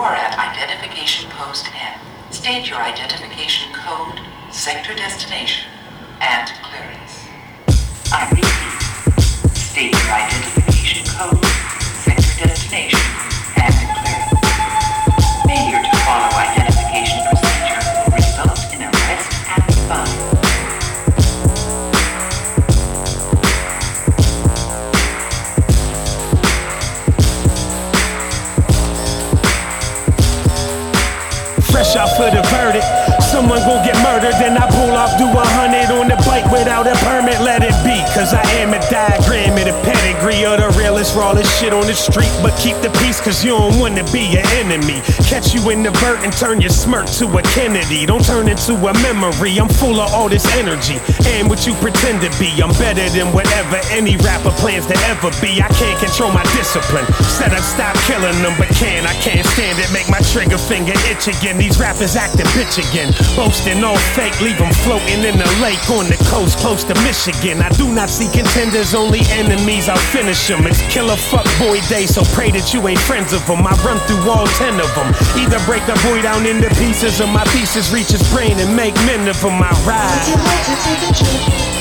are at identification post N. State your identification code, sector destination, and clearance. For. Someone gon' get murdered, then I pull off, do a hundred on the bike without a permit, let it be. Cause I am a diagram of the pedigree of the rawest shit on the street. But keep the peace, cause you don't wanna be an enemy. Catch you in the vert and turn your smirk to a Kennedy. Don't turn into a memory. I'm full of all this energy. And what you pretend to be, I'm better than whatever any rapper plans to ever be. I can't control my discipline. Said I'd stop killing them, but can. I can't stand it. Make my trigger finger itch again. These rappers acting bitch again. Boasting all fake, leave them floating in the lake on the coast close to Michigan. I do not see contenders, only enemies. I'll finish them. It's killer fuck boy day, so pray that you ain't friends of them. I run through all ten of them. Either break the boy down into pieces or my pieces reach his brain and make men of him. I ride.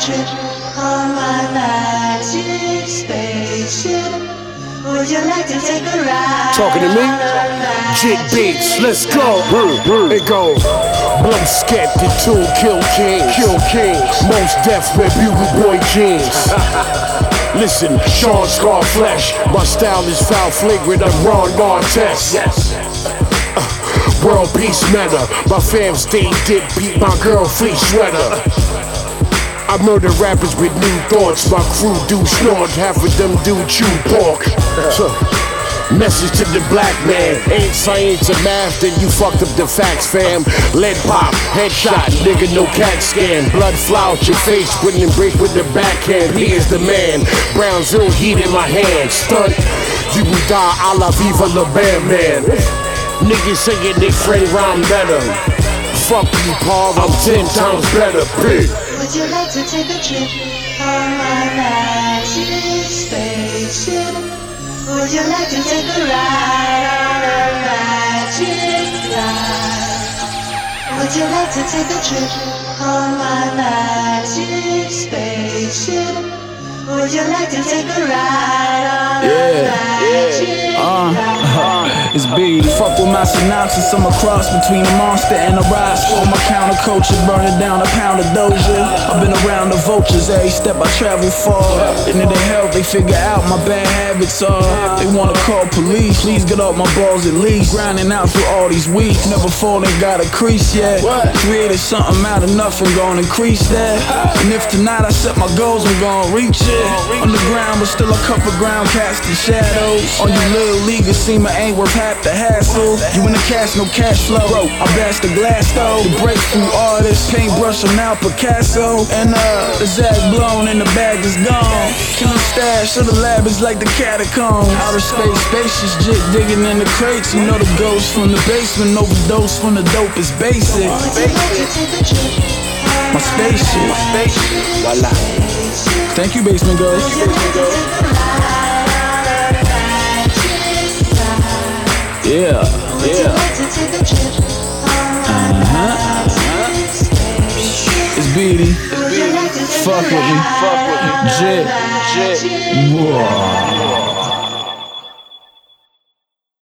Trip on my magic spaceship? Would you like to take a ride? Talking to me? on a magic Git beats, let's go. It goes. Blow skeptic tune, kill kings. Kill kings. Most death wear bugle boy jeans. Listen, Sean Scar Flesh. My style is foul flagrant, I'm Ron Artest. Yes. Uh, world peace matter. My fam stay dip, beat my girl free sweater. I murder rappers with new thoughts. My crew do snort, half of them do chew pork. So, Message to the black man. Ain't science or math, then you fucked up the facts, fam. Lead pop, headshot, nigga, no cat scan. Blood fly out your face, wouldn't break with the backhand. He is the man. Brownsville heat in my hand. Stunt, you will die a la viva la bam man. Niggas saying they friend rhyme better. Fuck you, Paul, I'm ten times better, bitch. Would you like to take a trip on my magic spaceship? Would you like to take a ride on a magic ride? Would you like to take a trip on my magic spaceship? Would you like to take a ride on ride? It's B. Fuck with my synopsis, I'm a cross between a monster and a rascal. On my counterculture, burning down a pound of doja. I've been around the vultures, every step I travel far. And in their health, they figure out my bad habits are. They wanna call police, please get off my balls at least. Grinding out through all these weeks, never falling, got a crease yet. Created something out of nothing, gonna increase that. And if tonight I set my goals, I'm gonna reach it. Underground, but still a couple of ground casting shadows. On you little leaguers, seem I ain't worth half the hassle. You in the cash, no cash flow. Bro, I bash the glass though. The breakthrough artist, paintbrush, I'm now Picasso. And uh, the Zag blown and the bag is gone. Killing stash, so the lab is like the catacombs. Outer space, spacious, jit digging in the crates. You know the ghost from the basement, overdose from the dope is basic. Would you like to take a trip on My spaceship. my magic Voila. Thank you, basement ghost. Would you like to take a ride on a magic ride? Yeah, yeah. like to take a trip on my magic spaceship? It's Beedie. Would you like to take Fuck with me. Fuck with me. on a Jit. Whoa.